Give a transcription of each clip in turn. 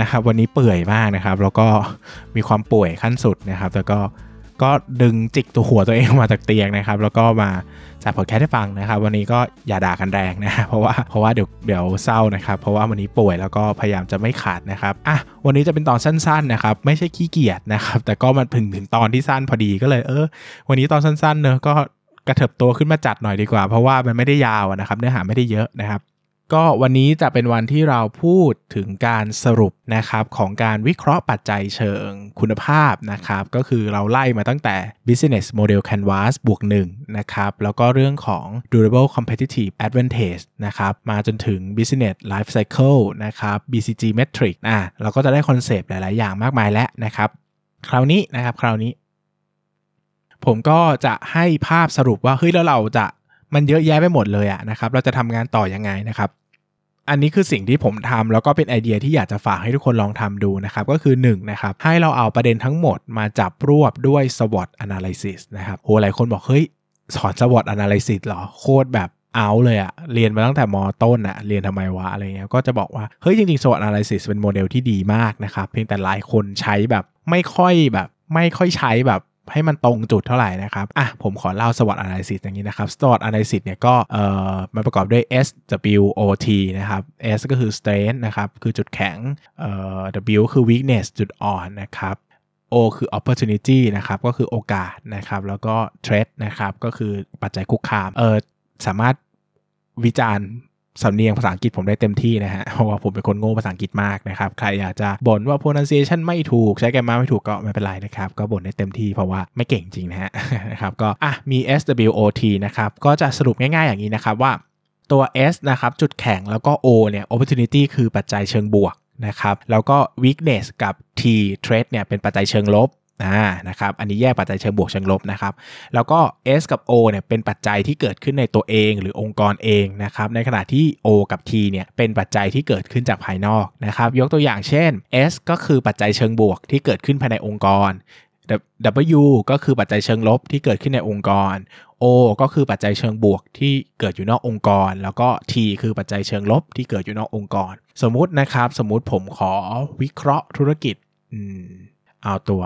นะครับวันนี้เปื่อยมากนะครับ แล้วก็มีความป่วยขั้นสุดนะครับ แล้วก็ก็ดึงจิกตัวหัวตัวเองมาจากเตียงนะครับ แล้วก็มาจัดพอดแคสต์ให้ฟังนะครับ วันนี้ก็อย่าด่ากันแรงนะเพราะว่าเพราะว่าเดี๋ยวเดี๋ยวเศร้านะครับ เพราะว่าวันนี้ป่วยแล้วก็พยายามจะไม่ขาดนะครับอะวันนี้จะเป็นตอนสั้นๆนะครับ ไม่ใช่ขี้เกียจนะครับ แต่ก็มันถึงถึงตอนที่สั้นพอดีก็เลยเออ วันนี้ตอนสั้นๆเนอะก็กระเถิบตัวขึ้นมาจัดหน่อยดีกว่า เพราะว่ามันไม่ได้ยาวนะครับ เนื้อหาไม่ได้เยอะนะครับ ก็วันนี้จะเป็นวันที่เราพูดถึงการสรุปนะครับของการวิเคราะห์ปัจจัยเชิงคุณภาพนะครับก็คือเราไล่มาตั้งแต่ business model canvas บวก1นะครับแล้วก็เรื่องของ durable competitive advantage นะครับมาจนถึง business life cycle นะครับ BCG metric อะเราก็จะได้คอนเซปต์หลาย ๆ อย่างมากมายแล้วนะครับ คราวนี้นะครับคราวนี้ ผมก็จะให้ภาพสรุปว่าเฮ้ยแล้วเราจะมันเยอะแยะไปหมดเลยอะนะครับ เราจะทำงานต่อยังไงนะครับ อันนี้คือสิ่งที่ผมทำแล้วก็เป็นไอเดียที่อยากจะฝากให้ทุกคนลองทำดูนะครับ ก็คือ1นะครับให้เราเอาประเด็นทั้งหมดมาจับรวบด้วย SWOT analysis นะครับโหหลายคนบอกเฮ้ยสอน SWOT analysis เหรอโคตรแบบเอาเลยอะเรียนมาตั้งแต่มต้นอะเรียนทำไมวะอะไรเงี้ยก็จะบอกว่า เฮ้ยจริงๆ SWOT analysis เป็นโมเดลที่ดีมากนะครับ เพียงแต่หลายคนใช้แบบไม่ค่อยแบบไม่ค่อยใช้แบบ ให้มันตรงจุดเท่าไหร่นะครับ อะ ผมขอเล่า SWOT analysis อย่างนี้นะครับ SWOT analysis เนี่ยก็เอ่อมันประกอบด้วย S W O T นะครับ S ก็คือ strength นะครับ คือจุดแข็งเอ่อ W คือ weakness จุดอ่อนนะครับ O คือ opportunity นะครับ ก็คือโอกาสนะครับ แล้วก็ threat นะครับ ก็คือปัจจัยคุกคาม เออสามารถวิจารณ์ สำเนียงภาษาอังกฤษผมได้เต็มที่นะฮะ เพราะว่าผมเป็นคนโง่ภาษาอังกฤษมากนะครับ ใครอยากจะบ่นว่า pronunciation ไม่ถูก ใช้แกมมาไม่ถูกก็ไม่เป็นไรนะครับ ก็บ่นได้เต็มที่เพราะว่าไม่เก่งจริงนะฮะนะครับก็อะมี SWOT นะครับ ก็จะสรุปง่ายๆอย่างนี้นะครับว่าตัว S นะครับจุดแข็งแล้วก็ O เนี่ย opportunity คือปัจจัยเชิงบวกนะครับแล้วก็ weakness กับ T threat เนี่ยเป็นปัจจัยเชิงลบ อ่านะครับอันนี้แยกปัจจัยเชิงบวกเชิงลบนะครับแล้วก็ S กับ O เนี่ยเป็นปัจจัยที่เกิดขึ้นในตัวเองหรือองค์กรเองนะครับในขณะที่ O กับ T เนี่ยเป็นปัจจัยที่เกิดขึ้นจากภายนอกนะครับยกตัวอย่างเช่น S ก็คือปัจจัยเชิงบวกที่เกิดขึ้นภายในองค์กร W ก็คือปัจจัยเชิงลบที่เกิดขึ้นในองค์กร O ก็คือปัจจัยเชิงบวกที่เกิดอยู่นอกองค์กร แล้วก็ T คือปัจจัยเชิงลบที่เกิดอยู่นอกองค์กร สมมุตินะครับ สมมุติผมขอวิเคราะห์ธุรกิจอืมเอาตัว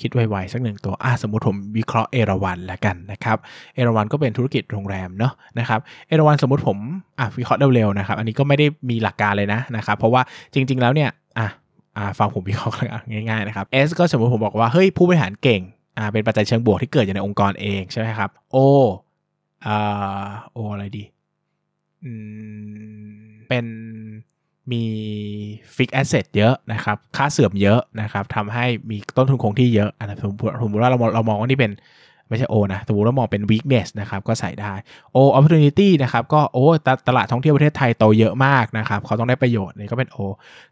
คิดไวๆสักหนึ่งตัวอะสมมติผมวิเคราะห์เอราวันแล้วกันนะครับ เอราวันก็เป็นธุรกิจโรงแรมเนาะนะครับ เอราวันสมมติผมอะวิเคราะห์เร็วๆนะครับ อันนี้ก็ไม่ได้มีหลักการเลยนะนะครับ เพราะว่าจริง ๆ แล้วเนี่ยอะอ่าฟังผมวิเคราะห์ง่ายๆนะครับ S ก็สมมติผมบอกว่าเฮ้ยผู้บริหารเก่งอ่าเป็นปัจจัยเชิงบวกที่เกิดอยู่ในองค์กรเองใช่ไหมครับ O อ่า O อะไรดีอืมเป็น มี fixed asset เยอะนะครับ ค่าเสื่อมเยอะนะครับทำให้มีต้นทุนคงที่เยอะอันนั้นสมมติว่าเราเรามองว่านี่เป็นไม่ใช่ O นะสมมติว่ามองเป็น weakness นะครับ ก็ใส่ได้ O opportunity นะครับ ก็โอ้ตตลาดท่องเที่ยวประเทศไทยโตเยอะมากนะครับ เขาต้องได้ประโยชน์นี่ก็เป็น O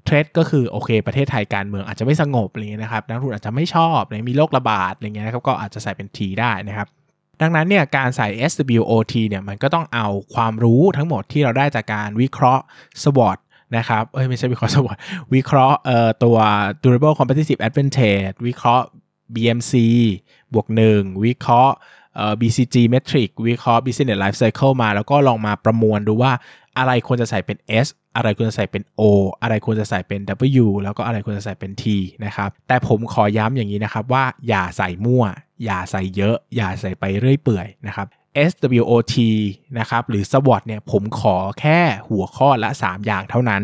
trade ก็คือโอเค ประเทศไทยการเมืองอาจจะไม่สงบอะไรเงี้ยนะครับนักลงทุนอาจจะไม่ชอบมีโรคระบาดอะไรเงี้ยนะครับก็อาจจะใส่เป็น T ได้นะครับดังนั้นเนี่ยการใส่ SWOT เนี่ยมันก็ต้องเอาความรู้ทั้งหมดที่เราได้จากการวิเคราะห์ SWOT นะครับเอ้ยไม่ใช่วิเคราะห์ SWOT วิเคราะห์เอ่อตัว durable competitive advantage วิเคราะห์ BMC บวก1วิเคราะห์เอ่อ BCG metric วิเคราะห์ business life cycle มา แล้วก็ลองมาประมวลดูว่าอะไรควรจะใส่เป็น S อะไรควรจะใส่เป็น O อะไรควรจะใส่เป็น W แล้วก็อะไรควรจะใส่เป็น T นะครับ แต่ผมขอย้ำอย่างนี้นะครับว่าอย่าใส่มั่ว อย่าใส่เยอะ อย่าใส่ไปเรื่อยเปื่อยนะครับ SWOT นะครับหรือ SWOT เนี่ยผมขอแค่หัวข้อละ 3 อย่างเท่านั้น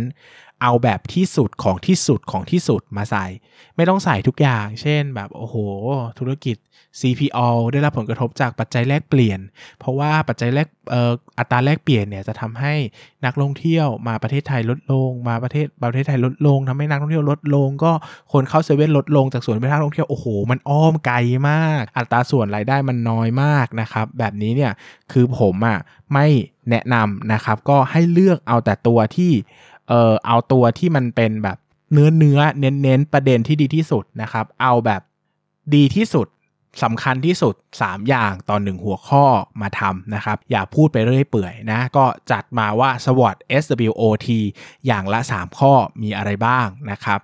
เอาแบบที่สุดของที่สุดของที่สุดมาใส่ ไม่ต้องใส่ทุกอย่าง เช่นแบบโอ้โห ธุรกิจ CPO ได้รับผลกระทบจากปัจจัยแลกเปลี่ยน เพราะว่าปัจจัยแลกเอ่ออัตราแลกเปลี่ยนเนี่ยจะทำให้นักท่องเที่ยวมาประเทศไทยลดลง มาประเทศประเทศไทยลดลงทำให้นักท่องเที่ยวลดลง ก็คนเข้าเซเว่นลดลงจากส่วนเป็นนักท่องเที่ยวโอ้โหมันอ้อมไกลมาก อัตราส่วนรายได้มันน้อยมากนะครับแบบนี้เนี่ยคือผมอะไม่แนะนำนะครับก็ให้เลือกเอาแต่ตัวที่ เออเอาตัวที่มันเป็นแบบเนื้อเนื้อเน้นเน้นประเด็นที่ดีที่สุดนะครับ เอาแบบดีที่สุด สำคัญที่สุด 3 อย่างต่อหนึ่งหัวข้อมาทำนะครับ อย่าพูดไปเรื่อยเปื่อยนะ ก็จัดมาว่า SWOT SWOT อย่างละ 3 ข้อมีอะไรบ้างนะครับ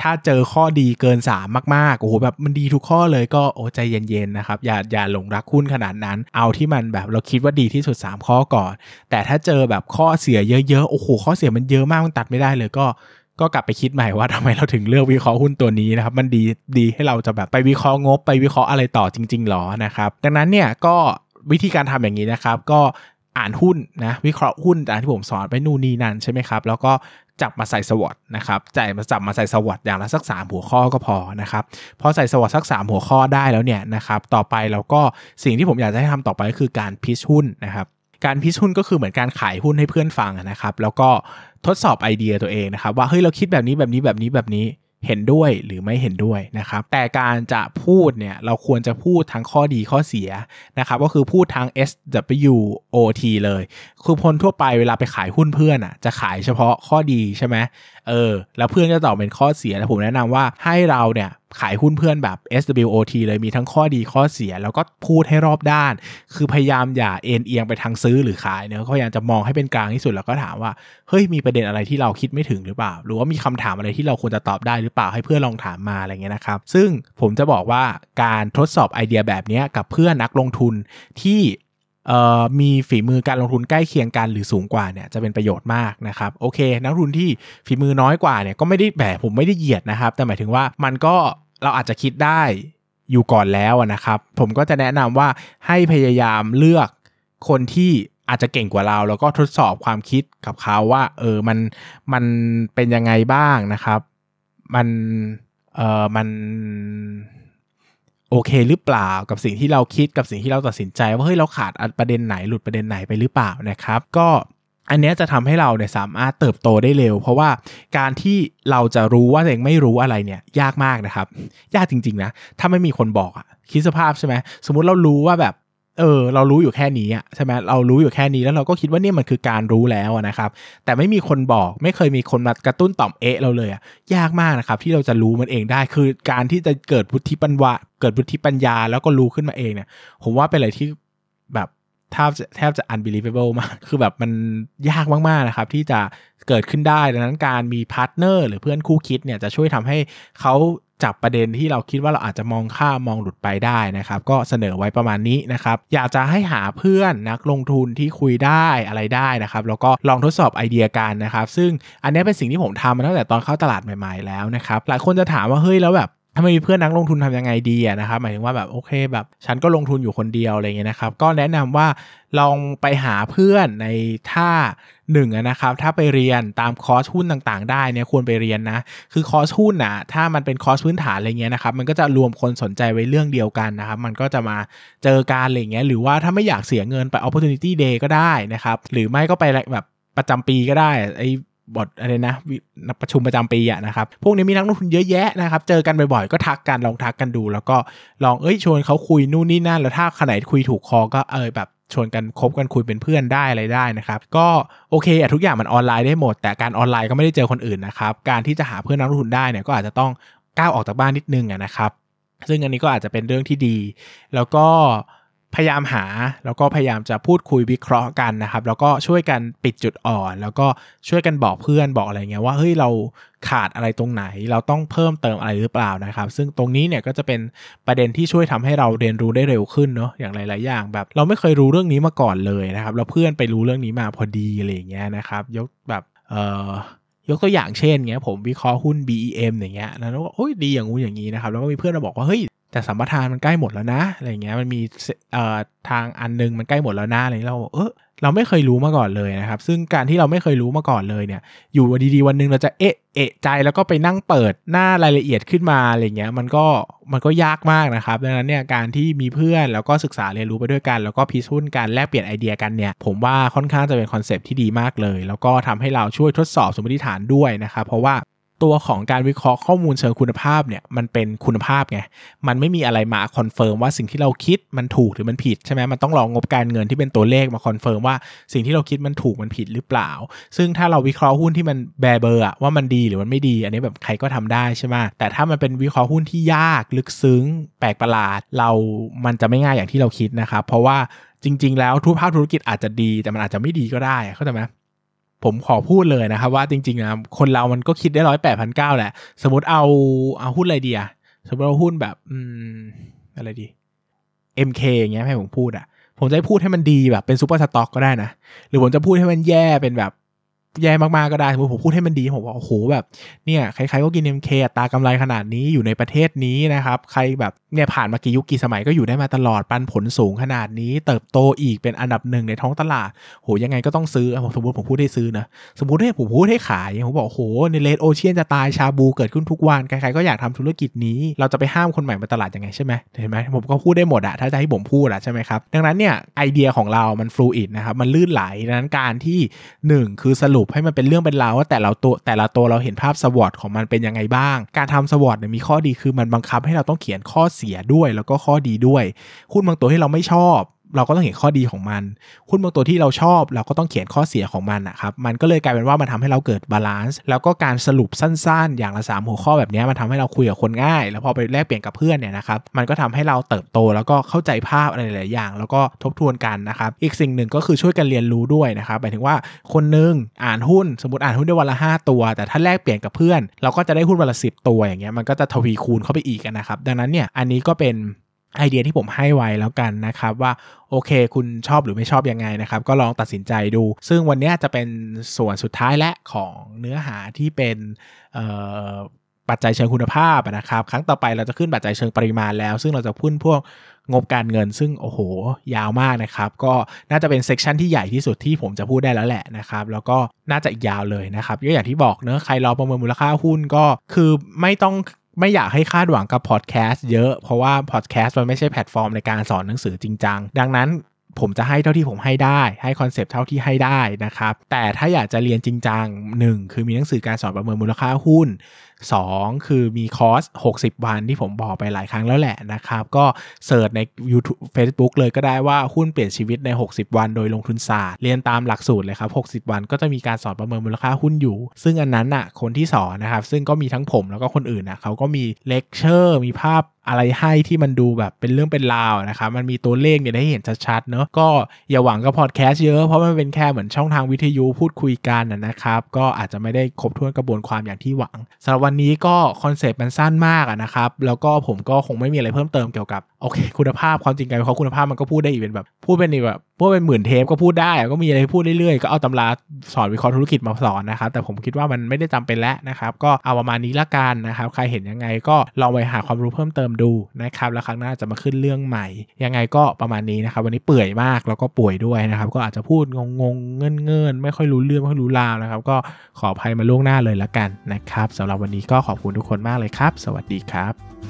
ถ้าเจอข้อดีเกิน 3 มากๆ โอ้โหแบบมันดีทุกข้อเลยก็โอ้ใจเย็นๆนะครับ อย่าอย่าหลงรักคุณขนาดนั้น เอาที่มันแบบเราคิดว่าดีที่สุด 3 ข้อก่อน แต่ถ้าเจอแบบข้อเสียเยอะๆ โอ้โหข้อเสียมันเยอะมากมันตัดไม่ได้เลยก็ ก็กลับไปคิดใหม่ว่าทำไมเราถึงเลือกวิเคราะห์หุ้นตัวนี้นะครับ มันดีดีให้เราจะแบบไปวิเคราะห์งบไปวิเคราะห์อะไรต่อจริงๆหรอนะครับ ดังนั้นเนี่ยก็วิธีการทำอย่างนี้นะครับ ก็อ่านหุ้นนะวิเคราะห์หุ้นตามที่ผมสอนไปนู่นนี่นั่นใช่ไหมครับแล้วก็จับมาใส่สวอตนะครับจ่ายมาจับมาใส่สวอตอย่างละสัก 3 หัวข้อก็พอนะครับพอใส่สวอตสัก 3 หัวข้อได้แล้วเนี่ยนะครับต่อไปเราก็สิ่งที่ผมอยากจะให้ทำต่อไปก็คือการพิชหุ้นนะครับ การพิชหุ้นก็คือเหมือนการขายหุ้นให้เพื่อนฟังนะครับ แล้วก็ทดสอบไอเดียตัวเองนะครับ ว่าเฮ้ยเราคิดแบบนี้แบบนี้แบบนี้แบบนี้เห็นด้วยหรือไม่เห็นด้วยนะครับ แต่การจะพูดเนี่ยเราควรจะพูดทั้งข้อดีข้อเสียนะครับ ก็คือพูดทั้ง S W O T เลย คือคนทั่วไปเวลาไปขายหุ้นเพื่อนอะ จะขายเฉพาะข้อดีใช่ไหมเออ แล้วเพื่อนจะตอบเป็นข้อเสียแล้วผมแนะนำว่าให้เราเนี่ย ขายหุ้นเพื่อนแบบ SWOT เลยมีทั้งข้อดีข้อเสีย แล้วก็พูดให้รอบด้าน คือพยายามอย่าเอ็นเอียงไปทางซื้อหรือขายเนะก็พยายามจะมองให้เป็นกลางที่สุดแล้วก็ถามว่าเฮ้ยมีประเด็นอะไรที่เราคิดไม่ถึงหรือเปล่า หรือว่ามีคำถามอะไรที่เราควรจะตอบได้หรือเปล่าให้เพื่อนลองถามมาอะไรเงี้ยนะครับ ซึ่งผมจะบอกว่าการทดสอบไอเดียแบบนี้กับเพื่อนนักลงทุนที่ มีฝีมือการลงทุนใกล้เคียงกันหรือสูงกว่าเนี่ยจะเป็นประโยชน์มากนะครับโอเค นักทุนที่ฝีมือน้อยกว่าเนี่ยก็ไม่ได้แบบผมไม่ได้เหยียดนะครับ แต่หมายถึงว่ามันก็เราอาจจะคิดได้อยู่ก่อนแล้วนะครับ ผมก็จะแนะนำว่าให้พยายามเลือกคนที่อาจจะเก่งกว่าเรา แล้วก็ทดสอบความคิดกับเขาว่า เออมันมันเป็นยังไงบ้างนะครับ มันเออมัน โอเคหรือเปล่ากับสิ่งที่เราคิดกับสิ่งที่เราตัดสินใจว่าเฮ้ยเราขาดประเด็นไหนหลุดประเด็นไหนไปหรือเปล่านะครับ ก็อันนี้จะทำให้เราเนี่ยสามารถเติบโตได้เร็ว เพราะว่าการที่เราจะรู้ว่าตัวเองไม่รู้อะไรเนี่ยยากมากนะครับ ยากจริงๆนะถ้าไม่มีคนบอกอะคิดสภาพใช่ไหมสมมุติเรารู้ว่าแบบ เออเรารู้อยู่แค่นี้อะใช่ไหมเรารู้อยู่แค่นี้แล้วเราก็คิดว่านี่มันคือการรู้แล้วนะครับ แต่ไม่มีคนบอกไม่เคยมีคนมากระตุ้นต่อมเอ๊ะเราเลยอะยากมากนะครับ ที่เราจะรู้มันเองได้คือการที่จะเกิดวุฒิปัญญาเกิดวุฒิปัญญาแล้วก็รู้ขึ้นมาเองเนี่ย ผมว่าเป็นอะไรที่แบบแทบจะแทบจะ unbelievable มาก คือแบบมันยากมากๆนะครับ ที่จะเกิดขึ้นได้ ดังนั้นการมี partner หรือเพื่อนคู่คิดเนี่ยจะช่วยทำให้เขา จับประเด็นที่เราคิดว่าเราอาจจะมองข้ามมองหลุดไปได้นะครับ ก็เสนอไว้ประมาณนี้นะครับ อยากจะให้หาเพื่อนนักลงทุนที่คุยได้อะไรได้นะครับ แล้วก็ลองทดสอบไอเดียกันนะครับ ซึ่งอันนี้เป็นสิ่งที่ผมทำมาตั้งแต่ตอนเข้าตลาดใหม่ๆแล้วนะครับ หลายคนจะถามว่าเฮ้ยแล้วแบบ ถ้าไม่มีเพื่อนนักลงทุนทำยังไงดีอะนะครับหมายถึงว่าแบบโอเคแบบฉันก็ลงทุนอยู่คนเดียวอะไรเงี้ยนะครับก็แนะนำว่าลองไปหาเพื่อนในท่าหนึ่งนะครับถ้าไปเรียนตามคอร์สหุ้นต่างๆ ได้เนี่ยควรไปเรียนนะคือคอร์สหุ้นนะถ้ามันเป็นคอร์สพื้นฐานอะไรเงี้ยนะครับมันก็จะรวมคนสนใจไว้เรื่องเดียวกันนะครับมันก็จะมาเจอการอะไรเงี้ยหรือว่าถ้าไม่อยากเสียเงินไป opportunity day ก็ได้นะครับหรือไม่ก็ไปแบบประจำปีก็ได้ไอ บทอะไรนะประชุมประจำปีอะนะครับ พวกนี้มีนักลงทุนเยอะแยะนะครับ เจอกันบ่อยๆ ก็ทักกันลองทักกันดู แล้วก็ลองเอ้ยชวนเขาคุยนู่นนี่นั่น แล้วถ้าขนาดคุยถูกคอก็เออแบบชวนกันคบกันคุยเป็นเพื่อนได้อะไรได้นะครับ ก็โอเคอะทุกอย่างมันออนไลน์ได้หมด แต่การออนไลน์ก็ไม่ได้เจอคนอื่นนะครับการที่จะหาเพื่อนนักลงทุนได้เนี่ยก็อาจจะต้องก้าวออกจากบ้านนิดนึงนะครับ ซึ่งอันนี้ก็อาจจะเป็นเรื่องที่ดี แล้วก็ พยายามหาแล้วก็พยายามจะพูดคุยวิเคราะห์กันนะครับ แล้วก็ช่วยกันปิดจุดอ่อน แล้วก็ช่วยกันบอกเพื่อนบอกอะไรเงี้ยว่าเฮ้ยเราขาดอะไรตรงไหน เราต้องเพิ่มเติมอะไรหรือเปล่านะครับ ซึ่งตรงนี้เนี่ยก็จะเป็นประเด็นที่ช่วยทำให้เราเรียนรู้ได้เร็วขึ้นเนาะอย่างหลายๆอย่างแบบ เราไม่เคยรู้เรื่องนี้มาก่อนเลยนะครับเราเพื่อนไปรู้เรื่องนี้มาพอดีอะไรเงี้ยนะครับ ยกแบบเอ่อยกตัวอย่างเช่นเงี้ยผมวิเคราะห์หุ้น BEM อย่างเงี้ยแล้วก็โอ้ยดีอย่างงูอย่างนี้นะครับแล้วก็มีเพื่อนมาบอกว่าเฮ้ย แต่สัมปทานมันใกล้หมดแล้วนะอะไรเงี้ยมันมีเอ่อทางอันนึงมันใกล้หมดแล้วนะอะไรเราเออเราไม่เคยรู้มาก่อนเลยนะครับ ซึ่งการที่เราไม่เคยรู้มาก่อนเลยเนี่ย อยู่ดีๆวันนึงเราจะเอะเอะใจแล้วก็ไปนั่งเปิดหน้ารายละเอียดขึ้นมาอะไรเงี้ยมันก็มันก็ยากมากนะครับ ดังนั้นเนี่ยการที่มีเพื่อนแล้วก็ศึกษาเรียนรู้ไปด้วยกัน แล้วก็พิสูจน์กันแลกเปลี่ยนไอเดียกันเนี่ย ผมว่าค่อนข้างจะเป็นคอนเซปที่ดีมากเลย แล้วก็ทำให้เราช่วยทดสอบสมมติฐานด้วยนะครับเพราะว่า ตัวของการวิเคราะห์ข้อมูลเชิงคุณภาพเนี่ยมันเป็นคุณภาพไงมันไม่มีอะไรมา confirm ว่าสิ่งที่เราคิดมันถูกหรือมันผิดใช่ไหมมันต้องรองบการเงินที่เป็นตัวเลขมา confirm ว่าสิ่งที่เราคิดมันถูกมันผิดหรือเปล่า ซึ่งถ้าเราวิเคราะห์หุ้นที่มันแบเบอร์ว่ามันดีหรือมันไม่ดี อันนี้แบบใครก็ทำได้ใช่ไหมแต่ถ้ามันเป็นวิเคราะห์หุ้นที่ยากลึกซึ้ง แปลกประหลาด เรามันจะไม่ง่ายอย่างที่เราคิดนะครับเพราะว่าจริง ๆ แล้วทุกภาคธุรกิจอาจจะดีแต่มันอาจจะไม่ดีก็ได้เข้าใจไหม ผมขอพูดเลยนะครับว่าจริงๆนะคนเรามันก็คิดได้ร้อยแปดพันเก้าแหละ สมมติเอาเอาหุ้นอะไรดีอะสมมติเอาหุ้นแบบอืมอะไรดี MK อย่างเงี้ยให้ผมพูดอะผมจะพูดให้มันดีแบบเป็นซูเปอร์สต็อกก็ได้นะ หรือผมจะพูดให้มันแย่เป็นแบบ แย่มากๆก็ได้สมมติผมพูดให้มันดีผมว่าโอ้โหแบบเนี่ยใครๆก็กิน MK ตากำไรขนาดนี้อยู่ในประเทศนี้นะครับ ใครแบบเนี่ยผ่านมากี่ยุคกี่สมัยก็อยู่ได้มาตลอดปันผลสูงขนาดนี้ เติบโตอีกเป็นอันดับหนึ่งในท้องตลาดโหยังไงก็ต้องซื้อสมมติผมพูดให้ซื้อนะสมมติให้ผมพูดให้ขายผมบอกโหในเลดโอเชียนจะตายชาบูเกิดขึ้นทุกวันใครๆก็อยากทำธุรกิจนี้ เราจะไปห้ามคนใหม่มาตลาดยังไงใช่ไหมเห็นไหมผมก็พูดได้หมดอะถ้าจะให้ผมพูดอะใช่ไหมครับดังนั้นเนี่ยไอเดียของเรามันฟลูอิดนะครับมันลื่นไหลดังนั้นการที่ 1 คือสรุปให้มันเป็นเรื่องเป็นราวว่าแต่ละตัวแต่ละตัวเราเห็นภาพสวอตของมันเป็นยังไงบ้าง การทำสวอตเนี่ยมีข้อดีคือมันบังคับให้เราต้องเขียนข้อเสียด้วยแล้วก็ข้อดีด้วยหุ้นบางตัวที่เราไม่ชอบ เราก็ต้องเห็นข้อดีของมัน หุ้นบางตัวที่เราชอบ เราก็ต้องเขียนข้อเสียของมันนะครับ มันก็เลยกลายเป็นว่ามันทำให้เราเกิด balance แล้วก็การสรุปสั้นๆ อย่างละ3หัวข้อแบบนี้มันทำให้เราคุยกับคนง่าย แล้วพอไปแลกเปลี่ยนกับเพื่อนเนี่ยนะครับ มันก็ทำให้เราเติบโตแล้วก็เข้าใจภาพอะไรหลายอย่าง แล้วก็ทบทวนกันนะครับ อีกสิ่งหนึ่งก็คือช่วยกันเรียนรู้ด้วยนะครับ หมายถึงว่าคนนึงอ่านหุ้น สมมติอ่านหุ้นได้วันละ 5 ตัว แต่ถ้าแลกเปลี่ยนกับเพื่อน เราก็จะได้หุ้นวันละ10 ตัวอย่างเงี้ย มันก็จะทวีคูณเข้าไปอีกนะครับ ดังนั้นเนี่ย อันนี้ก็เป็น ไอเดียที่ผมให้ไว้แล้วกันนะครับว่าโอเค คุณชอบหรือไม่ชอบยังไงนะครับ ก็ลองตัดสินใจดู ซึ่งวันนี้จะเป็นส่วนสุดท้ายแล้วของเนื้อหาที่เป็นปัจจัยเชิงคุณภาพนะครับ ครั้งต่อไปเราจะขึ้นปัจจัยเชิงปริมาณแล้ว ซึ่งเราจะพูดพวกงบการเงิน ซึ่งโอ้โห ยาวมากนะครับ ก็น่าจะเป็น section ที่ใหญ่ที่สุดที่ผมจะพูดได้แล้วแหละนะครับ แล้วก็น่าจะอีกยาวเลยนะครับก็อย่างที่บอกเนอะใครรอประเมินมูลค่าหุ้นก็คือไม่ต้อง ไม่อยากให้คาดหวังกับพอดแคสต์เยอะ เพราะว่าพอดแคสต์มันไม่ใช่แพลตฟอร์มในการสอนหนังสือจริงจัง ดังนั้นผมจะให้เท่าที่ผมให้ได้ ให้ concept เท่าที่ให้ได้นะครับ แต่ถ้าอยากจะเรียนจริงจัง 1 คือมีหนังสือการสอนประเมินมูลค่าหุ้น 2 คือมีคอร์ส 60 วันที่ผมบอกไปหลายครั้งแล้วแหละนะครับ ก็ search ใน YouTube Facebook เลยก็ได้ว่าหุ้นเปลี่ยนชีวิตใน 60 วันโดยลงทุนศาสตร์ เรียนตามหลักสูตรเลยครับ 60 วันก็จะมีการสอนประเมินมูลค่าหุ้นอยู่ ซึ่งอันนั้นอะคนที่สอนนะครับ ซึ่งก็มีทั้งผมแล้วก็คนอื่นอะเขาก็มีเลคเชอร์มีภาพอะไรให้ที่มันดูแบบเป็นเรื่องเป็นราวนะครับ มันมีตัวเลขเนี่ยได้เห็นชัดๆเนอะก็อย่าหวังกับพอดแคสต์เยอะเพราะมันเป็นแค่เหมือนช่องทางวิทยุพูดคุยกันนะครับ ก็อาจจะไม่ได้ครบถ้วนกระบวนความอย่างที่หวังสำหรับวันันนี้ก็ concept มันสั้นมากนะครับ แล้วก็ผมก็คงไม่มีอะไรเพิ่มเติมเกี่ยวกับ โอเค คุณภาพความจริงการเขาคุณภาพมันก็พูดได้อีกเป็นแบบ พูดเป็นแบบพูดเป็นหมื่นเทปก็พูดได้ก็มีอะไรพูดเรื่อยๆ ก็เอาตำราสอนวิเคราะห์ธุรกิจมาสอนนะครับ แต่ผมคิดว่ามันไม่ได้จำเป็นแล้วนะครับ ก็เอาประมาณนี้ละกันนะครับ ใครเห็นยังไงก็ลองไปหาความรู้เพิ่มเติมดูนะครับ แล้วครั้งหน้าจะมาขึ้นเรื่องใหม่ ยังไงก็ประมาณนี้นะครับ วันนี้เปื่อยมากแล้วก็ป่วยด้วยนะครับ ก็อาจจะพูดงงๆเงื่อนเงื่อนไม่ค่อยรู้เรื่องไม่ค่อยรู้ราวนะครับ ก็ขออภัยมาล่วงหน้าเลยละกันนะครับสำหรับวันนี้ก็ขอบคุณทุกคนมากเลยครับ สวัสดีครับ